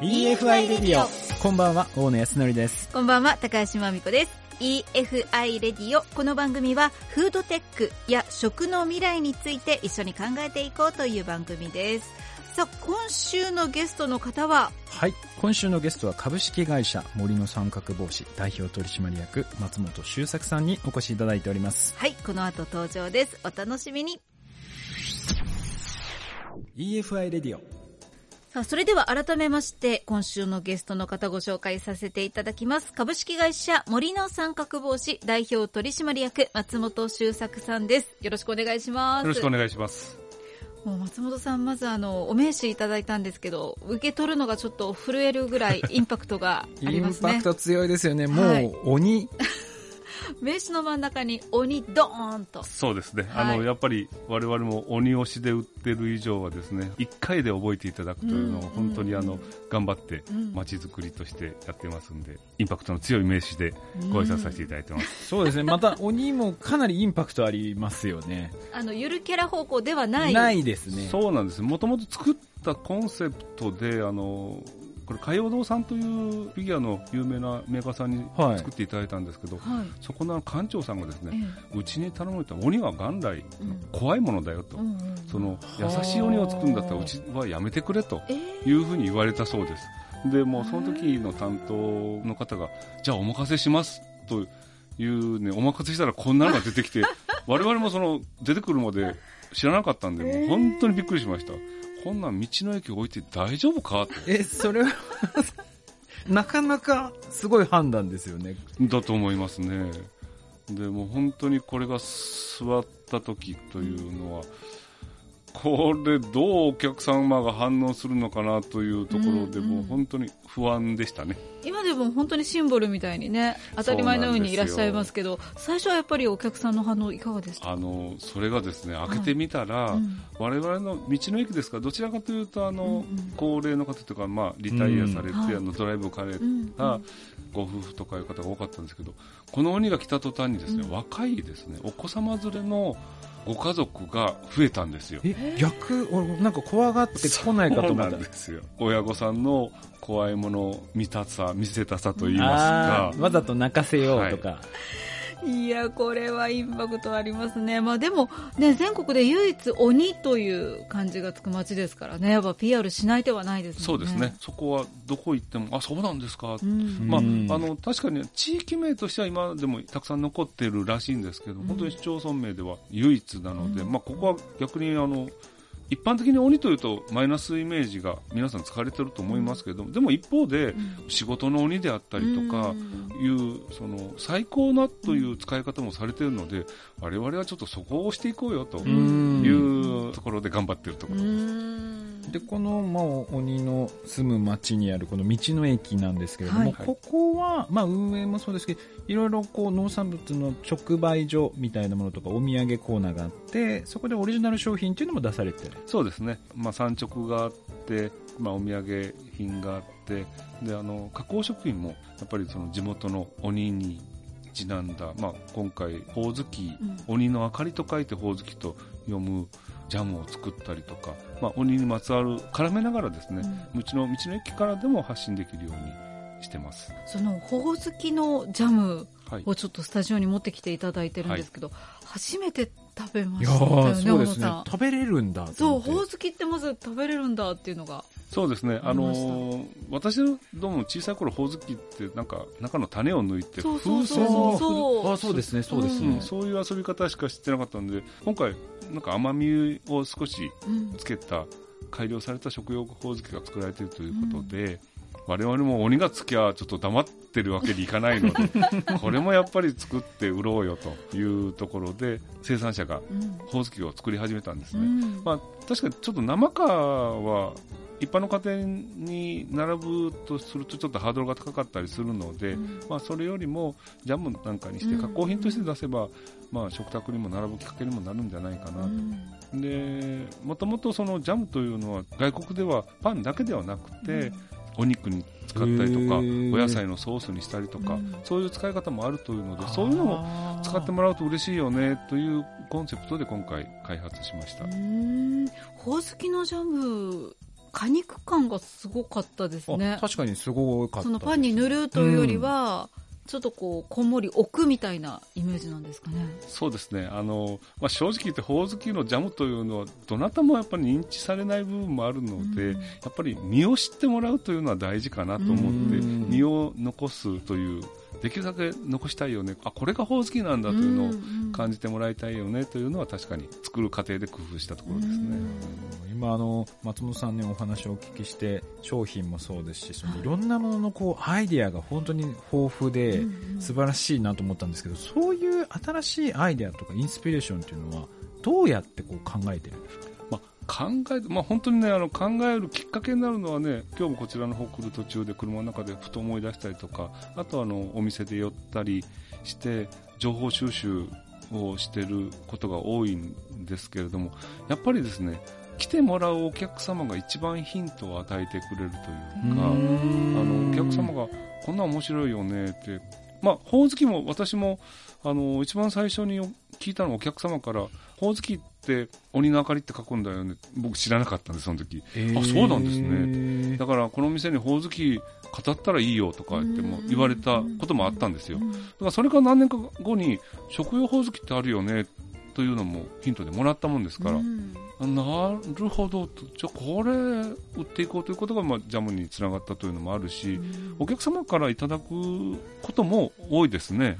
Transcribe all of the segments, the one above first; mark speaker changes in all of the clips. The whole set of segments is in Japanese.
Speaker 1: EFI レディオこんばんは大野康則です。
Speaker 2: こんばんは高橋真美子です。EFI レディオこの番組はフードテックや食の未来について一緒に考えていこうという番組です。さあ今週のゲストの方は？
Speaker 1: はい。今週のゲストは株式会社森の三角帽子代表取締役松本修作さんにお越しいただいております。
Speaker 2: はいこの後登場です。お楽しみに。
Speaker 1: EFI レディオ
Speaker 2: さあ、それでは改めまして、今週のゲストの方ご紹介させていただきます。株式会社森の三角帽子代表取締役松本修作さんです。よろしくお願いします。
Speaker 3: よろしくお願いします。
Speaker 2: もう松本さん、まずあの、お名刺いただいたんですけど、受け取るのがちょっと震えるぐらいインパクトがありますね。
Speaker 1: インパクト強いですよね。もう、はい、鬼。
Speaker 2: 名刺の真ん中に鬼ドーンと。
Speaker 3: そうですね。はい、あの、やっぱり我々も鬼推しで売ってる以上はですね、一回で覚えていただくというのを本当にあの、頑張って街づくりとしてやってますんで、インパクトの強い名刺でご挨拶させていただいてます。
Speaker 1: そうですね。また鬼もかなりインパクトありますよね。
Speaker 2: あの、ゆるキャラ方向ではない。
Speaker 1: ないですね。
Speaker 3: そうなんです。もともと作ったコンセプトで、あの、これ、海洋堂さんというフィギュアの有名なメーカーさんに作っていただいたんですけど、はい、そこの館長さんがですね、うち、に頼まれた鬼は元来、怖いものだよと、うん、その優しい鬼を作るんだったらうちはやめてくれというふうに言われたそうです。でもその時の担当の方が、じゃあお任せしますというね、お任せしたらこんなのが出てきて、我々もその出てくるまで知らなかったんで、もう本当にびっくりしました。こんなん道の駅置いて大丈夫か
Speaker 1: え、それは なかなかすごい判断ですよね。
Speaker 3: だと思いますね。でも本当にこれが座った時というのは、これどうお客様が反応するのかなというところで、もう本当に不安でしたね。
Speaker 2: 今でも本当にシンボルみたいにね、当たり前のようにいらっしゃいますけど、最初はやっぱりお客さんの反応いかがですか？
Speaker 3: あの、それがですね、開けてみたら、はい。うん、我々の道の駅ですか？ら、どちらかというと、あの、うんうん、高齢の方とか、まあ、リタイアされて、うん。あの、ドライブを兼ねたご夫婦とかいう方が多かったんですけど、この鬼が来た途端にですね、若いですね、お子様連れのご家族が増えたんですよ。
Speaker 1: 逆なんか怖がって来ないかと思ったん
Speaker 3: ですよ。親御さんの怖いもの見たさ、見せたさと言います
Speaker 1: か。わざと泣かせようとか。はい
Speaker 2: いや、これはインパクトありますね。まあでも、ね、全国で唯一鬼という漢字がつく街ですからね、やっぱ PR しない手はないですね。
Speaker 3: そうですね。そこはどこ行っても、あ、そうなんですか。うん、まあ、あの、確かに地域名としては今でもたくさん残ってるらしいんですけど、本当に市町村名では唯一なので、うん、まあここは逆にあの、一般的に鬼というとマイナスイメージが皆さん使われてると思いますけど、うん、でも一方で仕事の鬼であったりとかいう、その最高なという使い方もされているので我々はちょっとそこを押していこうよというところで頑張っているところです。
Speaker 1: でこの、まあ、鬼の住む町にあるこの道の駅なんですけれども、はい、ここは、まあ、運営もそうですけどいろいろこう農産物の直売所みたいなものとかお土産コーナーがあってそこでオリジナル商品っていうのも出されて
Speaker 3: そうですね、まあ、産直があって、まあ、お土産品があってであの加工食品もやっぱりその地元の鬼にちなんだ、まあ、今回ほおずき、うん、鬼の明かりと書いてほおずきと読むジャムを作ったりとか、まあ、鬼にまつわる絡めながらですね、うん、うちの道の駅からでも発信できるようにしてます。
Speaker 2: そのほおずきのジャムをちょっとスタジオに持ってきていただいてるんですけど、はい、初めて食べましたよね
Speaker 1: そうですね。食べれるんだ
Speaker 2: そうほおずきってまず食べれるんだっていうのが。
Speaker 3: そうですね、あのー、私のどうも小さい頃ほおずきってなんか中の種を抜いて
Speaker 2: 風船そ
Speaker 1: うそうですねそうですね、うん、
Speaker 3: そういう遊び方しか知ってなかったんで今回なんか甘みを少しつけた、改良された食用ほおずきが作られているということで、うん。我々も鬼がつきゃちょっと黙ってるわけにいかないので これもやっぱり作って売ろうよというところで生産者がほおずきを作り始めたんですね、うん、まあ、確かにちょっと生皮は一般の家庭に並ぶとするとちょっとハードルが高かったりするので、うん、まあ、それよりもジャムなんかにして加工品として出せば、まあ、食卓にも並ぶきっかけにもなるんじゃないかな。と。でもともとそのジャムというのは外国ではパンだけではなくて、お肉に使ったりとかお野菜のソースにしたりとか、うん、そういう使い方もあるというのでそういうのを使ってもらうと嬉しいよねというコンセプトで今回開発しました。
Speaker 2: ほおずきのジャム果肉感がすごかったですね。
Speaker 1: 確かにすごかった、
Speaker 2: そのパンに塗るというよりは、うんちょっとこうこんもり置くみたいなイメージなんですかね。
Speaker 3: そうですね。あのまあ正直言ってほおずきのジャムというのはどなたもやっぱり認知されない部分もあるので、うん、やっぱり身を知ってもらうというのは大事かなと思って、身を残すというできるだけ残したいよね。あこれがほおずきなんだというのを感じてもらいたいよねというのは確かに作る過程で工夫したところですね。
Speaker 1: 今あの松本さんにお話をお聞きして商品もそうですしそのいろんなもののこうアイディアが本当に豊富で素晴らしいなと思ったんですけどそういう新しいアイディアとかインスピレーションというのはどうやってこう考えてるんですか？
Speaker 3: 考えまあ、本当にねあの考えるきっかけになるのはね今日もこちらの方来る途中で車の中でふと思い出したりとかあとあのお店で寄ったりして情報収集をしてることが多いんですけれどもやっぱりですね来てもらうお客様が一番ヒントを与えてくれるというかあのお客様がこんな面白いよねってまあ、ほおずきも私もあの一番最初に聞いたのはお客様からほおずきって鬼の明かりって書くんだよね。僕知らなかったんですその時、えー、あそうなんですね。だからこの店にほおずき語ったらいいよとか言っても言われたこともあったんですよ。だからそれから何年か後に食用ほおずきってあるよねというのもヒントでもらったもんですから、なるほどじゃあこれ売っていこうということが、まあ、ジャムにつながったというのもあるし、お客様からいただくことも多いですね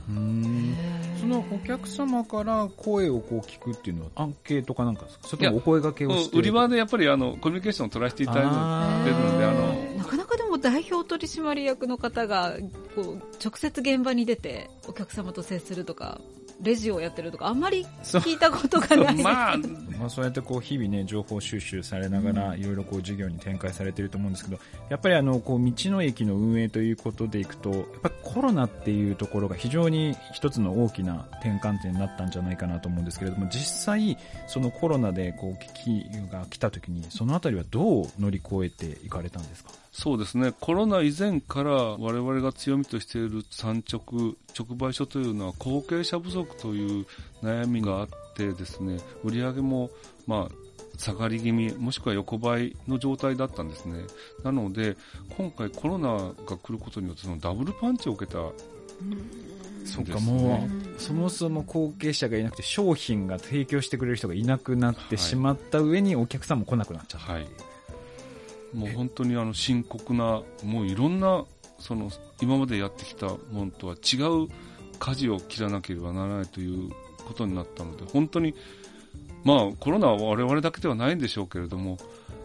Speaker 1: そのお客様から声をこう聞くっていうのはアンケートかなんかですか？それともお声がけをして
Speaker 3: 売り場でやっぱりあのコミュニケーションを取らせていただいてるのであの
Speaker 2: なかなかでも代表取締役の方がこう直接現場に出てお客様と接するとかレジをやってるとかあんまり聞いたことがない。
Speaker 1: まあ、まあそうやってこう日々ね情報収集されながらいろいろこう事業に展開されていると思うんですけどやっぱりあのこう道の駅の運営ということでいくとやっぱりコロナっていうところが非常に一つの大きな転換点になったんじゃないかなと思うんですけれども実際そのコロナでこう危機が来た時にそのあたりはどう乗り越えていかれたんですか？
Speaker 3: そうですね。コロナ以前から我々が強みとしている産直直売所というのは後継者不足という悩みがあってですね売り上げもまあ下がり気味もしくは横ばいの状態だったんですね。なので今回コロナが来ることによってそのダブルパンチを受けた
Speaker 1: そうかもうそもそも後継者がいなくて商品が提供してくれる人がいなくなってしまった上にお客さんも来なくなっちゃった、はい、
Speaker 3: もう本当にあの深刻なもういろんなその今までやってきたものとは違う舵を切らなければならないということになったので本当にまあコロナは我々だけではないんでしょうけれども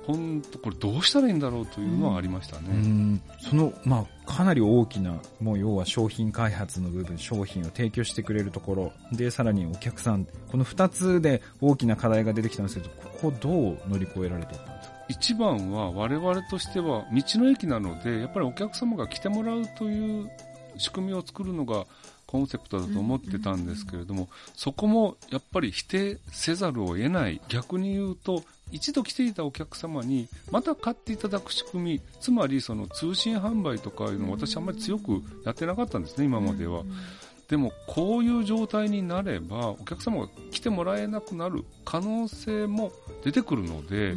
Speaker 3: 本当これどうしたらいいんだろうというのはありましたね。うん、
Speaker 1: そのまあかなり大きなもう要は商品開発の部分商品を提供してくれるところでさらにお客さんこの2つで大きな課題が出てきたんですけどここをどう乗り越えられていったんですか？
Speaker 3: 一番は我々としては道の駅なのでやっぱりお客様が来てもらうという仕組みを作るのがコンセプトだと思ってたんですけれども、そこもやっぱり否定せざるを得ない逆に言うと一度来ていたお客様にまた買っていただく仕組みつまりその通信販売とかいうのを私あんまり強くやってなかったんですね今までは。でもこういう状態になればお客様が来てもらえなくなる可能性も出てくるので、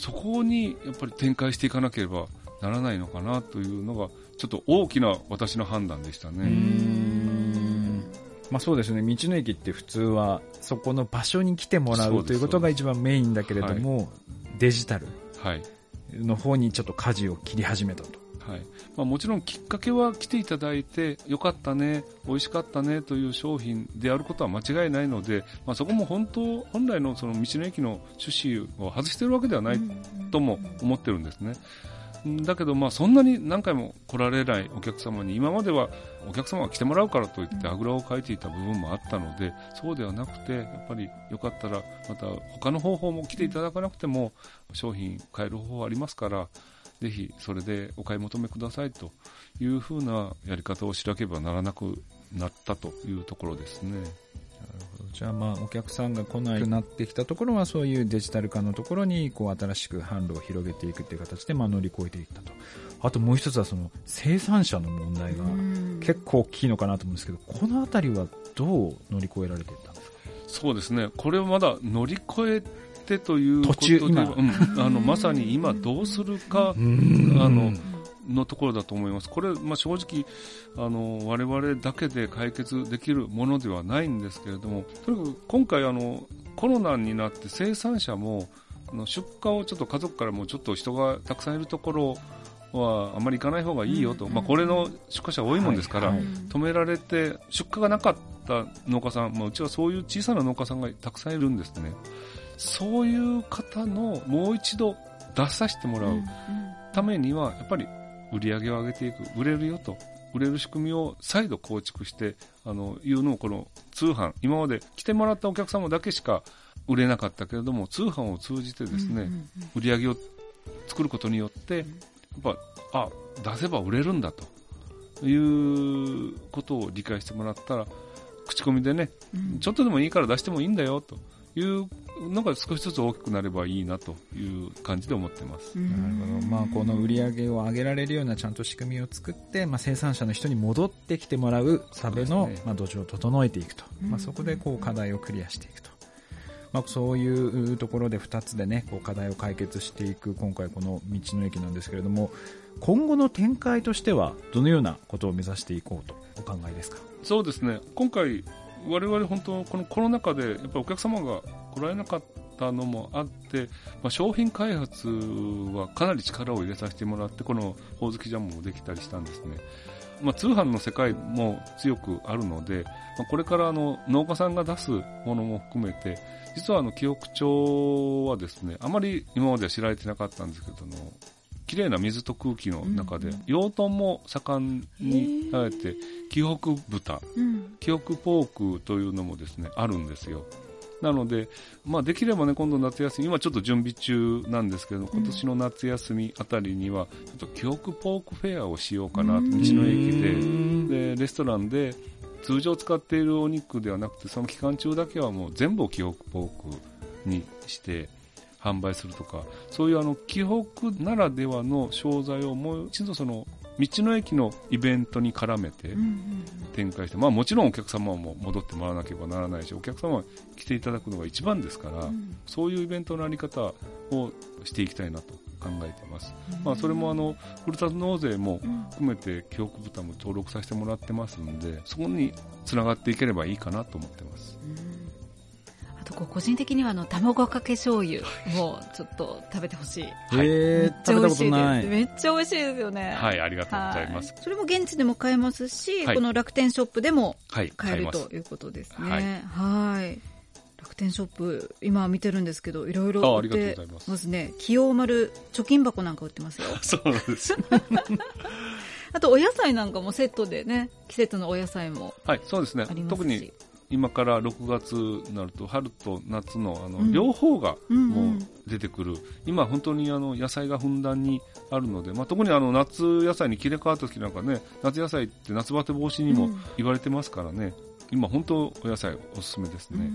Speaker 3: そこにやっぱり展開していかなければならないのかなというのがちょっと大きな私の判断でしたね。
Speaker 1: まあ、そうですね。道の駅って普通はそこの場所に来てもらうということが一番メインだけれども、はい、デジタルの方にちょっと舵を切り始めたと。
Speaker 3: はい。まあ、もちろんきっかけは来ていただいてよかったね、美味しかったねという商品であることは間違いないので、まあ、そこも本当本来のその道の駅の趣旨を外しているわけではないとも思ってるんですね。だけど、まあ、そんなに何回も来られないお客様に今まではお客様が来てもらうからといってあぐらをかいていた部分もあったのでそうではなくてやっぱりよかったらまた他の方法も来ていただかなくても商品買える方法ありますからぜひそれでお買い求めくださいというふうなやり方をしなければならなくなったというところですね。
Speaker 1: じゃあまあお客さんが来なくなってきたところはそういうデジタル化のところにこう新しく販路を広げていくっていう形でまあ乗り越えていったと。あともう一つはその生産者の問題が結構大きいのかなと思うんですけど、このあたりはどう乗り越えられていったんですか？
Speaker 3: そうですね。これはまだ乗り越えてということで
Speaker 1: 今、
Speaker 3: うん、あのまさに今どうするか、あののところだと思います。これ、まあ、正直あの我々だけで解決できるものではないんですけれどもとにかく今回あのコロナになって生産者もあの出荷をちょっと家族からもちょっと人がたくさんいるところはあまり行かない方がいいよと、まあ、これの出荷者多いもんですから、止められて出荷がなかった農家さん、まあ、うちはそういう小さな農家さんがたくさんいるんですね。そういう方のもう一度出させてもらうためには、やっぱり売り上げを上げていく、売れるよと、売れる仕組みを再度構築して、あの、いうのをこの通販、今まで来てもらったお客様だけしか売れなかったけれども、通販を通じてですね、売り上げを作ることによって、やっぱ、あ、出せば売れるんだと。いうことを理解してもらったら、口コミでね、ちょっとでもいいから出してもいいんだよというのが少しずつ大きくなればいいなという感じで思ってます。
Speaker 1: なるほど。まあ、この売り上げを上げられるようなちゃんと仕組みを作って、まあ、生産者の人に戻ってきてもらうサベの、ね、まあ、土壌を整えていくと。まあ、そこでこう課題をクリアしていくと。まあ、そういうところで2つでね、こう課題を解決していく今回この道の駅なんですけれども、今後の展開としてはどのようなことを目指していこうとお考えですか？
Speaker 3: そうですね。今回我々本当このコロナ禍でやっぱお客様が来られなかったのもあって、まあ、商品開発はかなり力を入れさせてもらってこのほおずきジャムもできたりしたんですね。まあ、通販の世界も強くあるので、まあ、これからあの農家さんが出すものも含めて実はあの記憶帳はですねあまり今までは知られてなかったんですけども綺麗な水と空気の中で、養豚も盛んにされて、紀北豚、紀北ポークというのもですね、あるんですよ。なので、まあ、できればね、今度夏休み、今ちょっと準備中なんですけど、今年の夏休みあたりには、ちょっと記憶ポークフェアをしようかな、道の駅で、で、レストランで、通常使っているお肉ではなくて、その期間中だけはもう全部を記憶ポークにして、販売するとか、そういうあの、紀北ならではの商材をもう一度その、道の駅のイベントに絡めて展開して、まあもちろんお客様も戻ってもらわなければならないし、お客様来ていただくのが一番ですから、うん、そういうイベントのあり方をしていきたいなと考えています。うん、まあそれもあの、ふるさと納税も含めて記憶豚も登録させてもらってますので、そこにつながっていければいいかなと思ってます。うん
Speaker 2: と個人的にはあの卵かけ醤油もちょっと食べてほしい。
Speaker 1: はい、えー、食べたことない。
Speaker 2: めっちゃ美味しいですよね。
Speaker 3: はい、ありがとうございます。
Speaker 2: それも現地でも買えますし、はい、この楽天ショップでも買える、ということですね。はい。楽天ショップ、今見てるんですけど、いろいろ売ってますね。清丸貯金箱なんか売ってますよ。
Speaker 3: そうなんです
Speaker 2: あとお野菜なんかもセットでね、季節のお野菜も
Speaker 3: はい、そうですね。特に今から6月になると春と夏のあの、両方がもう出てくる、今、本当にあの野菜がふんだんにあるので、まあ、特にあの夏野菜に切れ替わった時なんかね夏野菜って夏バテ防止にも言われてますからね、今、本当お野菜おすすめですね。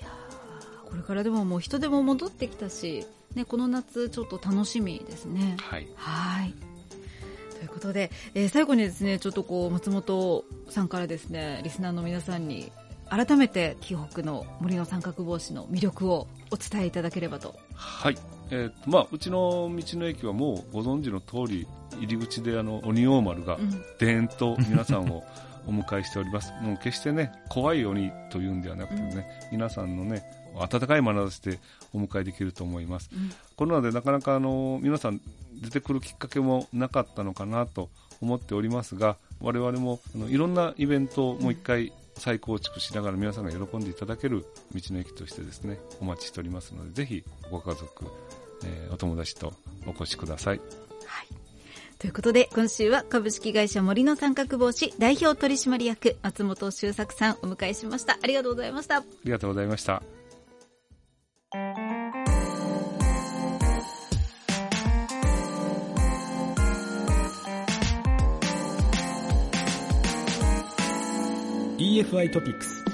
Speaker 2: いやこれからでももう人でも戻ってきたし、ね、この夏ちょっと楽しみですね。
Speaker 3: はい。
Speaker 2: はいということで、えー、最後にですねちょっとこう松本さんからですねリスナーの皆さんに改めて紀北の森の三角帽子の魅力をお伝えいただければと。
Speaker 3: はい。えー、とまあ、うちの道の駅はもうご存知の通り、入り口であの、鬼大丸が、でーんと皆さんをお迎えしております。もう決してね、怖い鬼というんではなくてね、うん、皆さんのね、温かい眼差しでお迎えできると思います。うん、コロナでなかなかあの、皆さん出てくるきっかけもなかったのかなと思っておりますが、我々もあのいろんなイベントをもう一回再構築しながら皆さんが喜んでいただける道の駅としてですね、お待ちしておりますので、ぜひご家族、えー、お友達とお越しください。
Speaker 2: はい。ということで、今週は株式会社森の三角帽子代表取締役松本修作さんお迎えしました。ありがとうございました。あ
Speaker 3: りがとうございました。
Speaker 1: EFI トピックス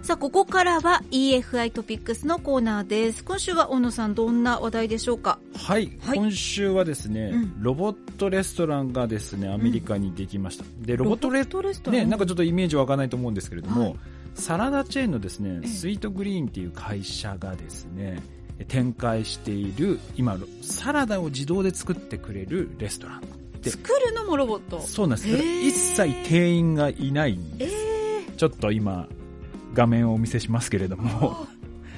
Speaker 2: さあ、ここからは EFI トピックスのコーナーです。今週は大野さん、どんな話題でしょうか？
Speaker 1: はい、はい、今週はですね、うん、ロボットレストランがですね、アメリカにできました。うん、で、ロボットレストラン？ね、なんかちょっとイメージ湧かないと思うんですけれども、はい。サラダチェーンのですね、スイートグリーンっていう会社がですね、展開している、今、サラダを自動で作ってくれるレストラン。
Speaker 2: 作るのもロボット？
Speaker 1: そうなんです。一切店員がいないんです。ちょっと今、画面をお見せしますけれども。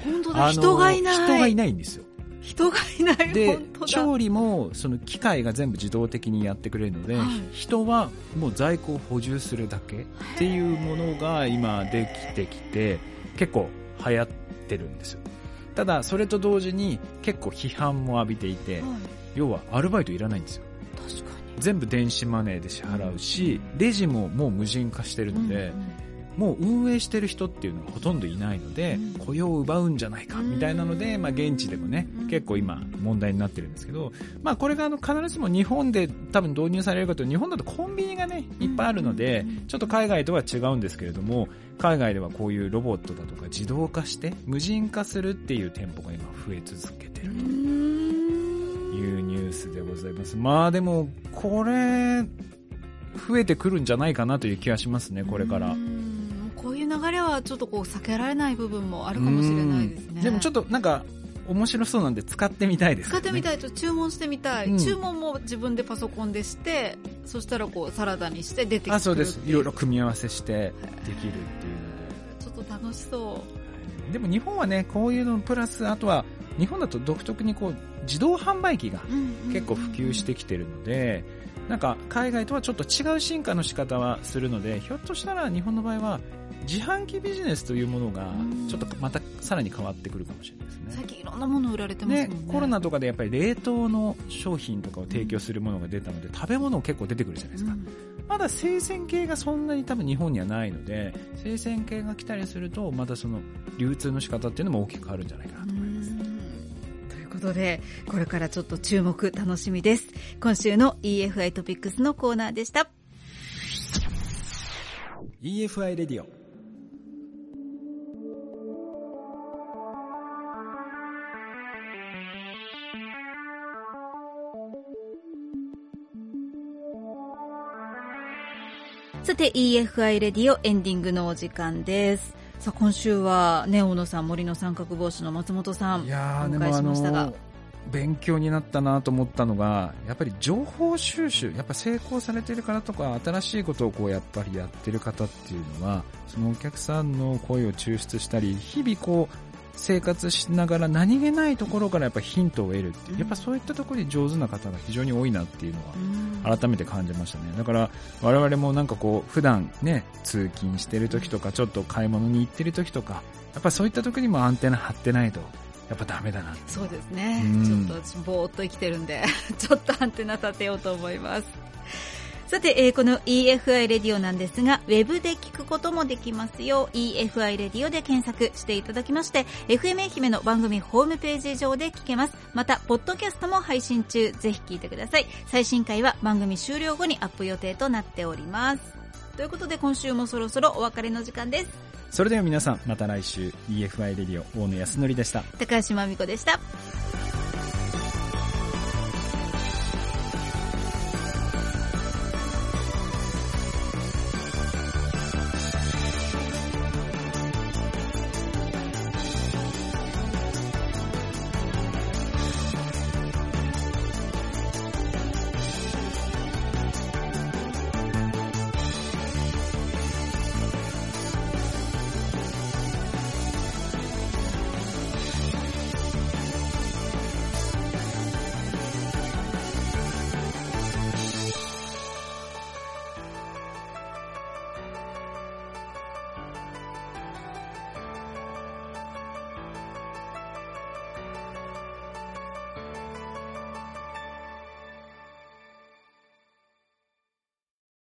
Speaker 2: 本当だ、人がいない。
Speaker 1: 人がいないんですよ。
Speaker 2: 人がいない。
Speaker 1: で調理もその機械が全部自動的にやってくれるので、はい、人はもう在庫を補充するだけっていうものが今できてきて結構流行ってるんですよ。ただそれと同時に結構批判も浴びていて、はい、要はアルバイトいらないんですよ。
Speaker 2: 確かに。
Speaker 1: 全部電子マネーで支払うし、レジももう無人化してるので、うんうんもう運営してる人っていうのはほとんどいないので、雇用を奪うんじゃないかみたいなので、まあ、現地でもね、結構今問題になってるんですけど、まあ、これがあの必ずしも日本で多分導入されるかというと日本だとコンビニがねいっぱいあるのでちょっと海外とは違うんですけれども海外ではこういうロボットだとか自動化して無人化するっていう店舗が今増え続けてるというニュースでございます。まあでもこれ増えてくるんじゃないかなという気がしますねこれから。
Speaker 2: こういう流れはちょっとこう避けられない部分もあるかもしれないですね。
Speaker 1: でもちょっとなんか面白そうなんで使ってみたいです、ね、
Speaker 2: 使ってみたいと注文してみたい、うん、注文も自分でパソコンでしてそしたらこうサラダにして出てくるあ
Speaker 1: そうです。いろいろ組み合わせしてできるっていう。ので
Speaker 2: ちょっと楽しそ
Speaker 1: う。でも日本はねこういうのプラスあとは日本だと独特にこう自動販売機が結構普及してきてるので、なんか海外とはちょっと違う進化の仕方はするのでひょっとしたら日本の場合は自販機ビジネスというものがちょっとまたさらに変わってくるかもしれないですね。
Speaker 2: 最近いろんなもの売られてますね、ね、
Speaker 1: コロナとかでやっぱり冷凍の商品とかを提供するものが出たので、食べ物結構出てくるじゃないですか。うん、まだ生鮮系がそんなに多分日本にはないので、生鮮系が来たりすると、またその流通の仕方っていうのも大きく変わるんじゃないかなと思います。
Speaker 2: うことで、これからちょっと注目楽しみです。今週の EFI トピックスのコーナーでした。
Speaker 1: EFI レディオ
Speaker 2: さて EFI レディオエンディングのお時間ですさあ今週はね大野さん森の三角帽子の松本さんお迎えしましたが。
Speaker 1: 勉強になったなと思ったのがやっぱり情報収集やっぱ成功されてる方とか新しいことをこうやっぱりやってる方っていうのはそのお客さんの声を抽出したり日々こう生活しながら何気ないところからやっぱヒントを得るっていう、やっぱそういったところに上手な方が非常に多いなっていうのは改めて感じましたね。だから我々もなんかこう普段ね、通勤してる時とかちょっと買い物に行ってる時とか、やっぱそういった時にもアンテナ張ってないとやっぱダメだな
Speaker 2: そうですね、ちょっと私ぼーっと生きてるんで ちょっとアンテナ立てようと思いますさて、えー、この EFI レディオなんですが、ウェブで聞くこともできますよ。EFI レディオで検索していただきまして、FM 愛媛の番組ホームページ上で聞けます。また、ポッドキャストも配信中、ぜひ聞いてください。最新回は番組終了後にアップ予定となっております。ということで、今週もそろそろお別れの時間です。
Speaker 1: それでは皆さん、また来週、EFI レディオ、大野康則でした。
Speaker 2: 高橋真美子でした。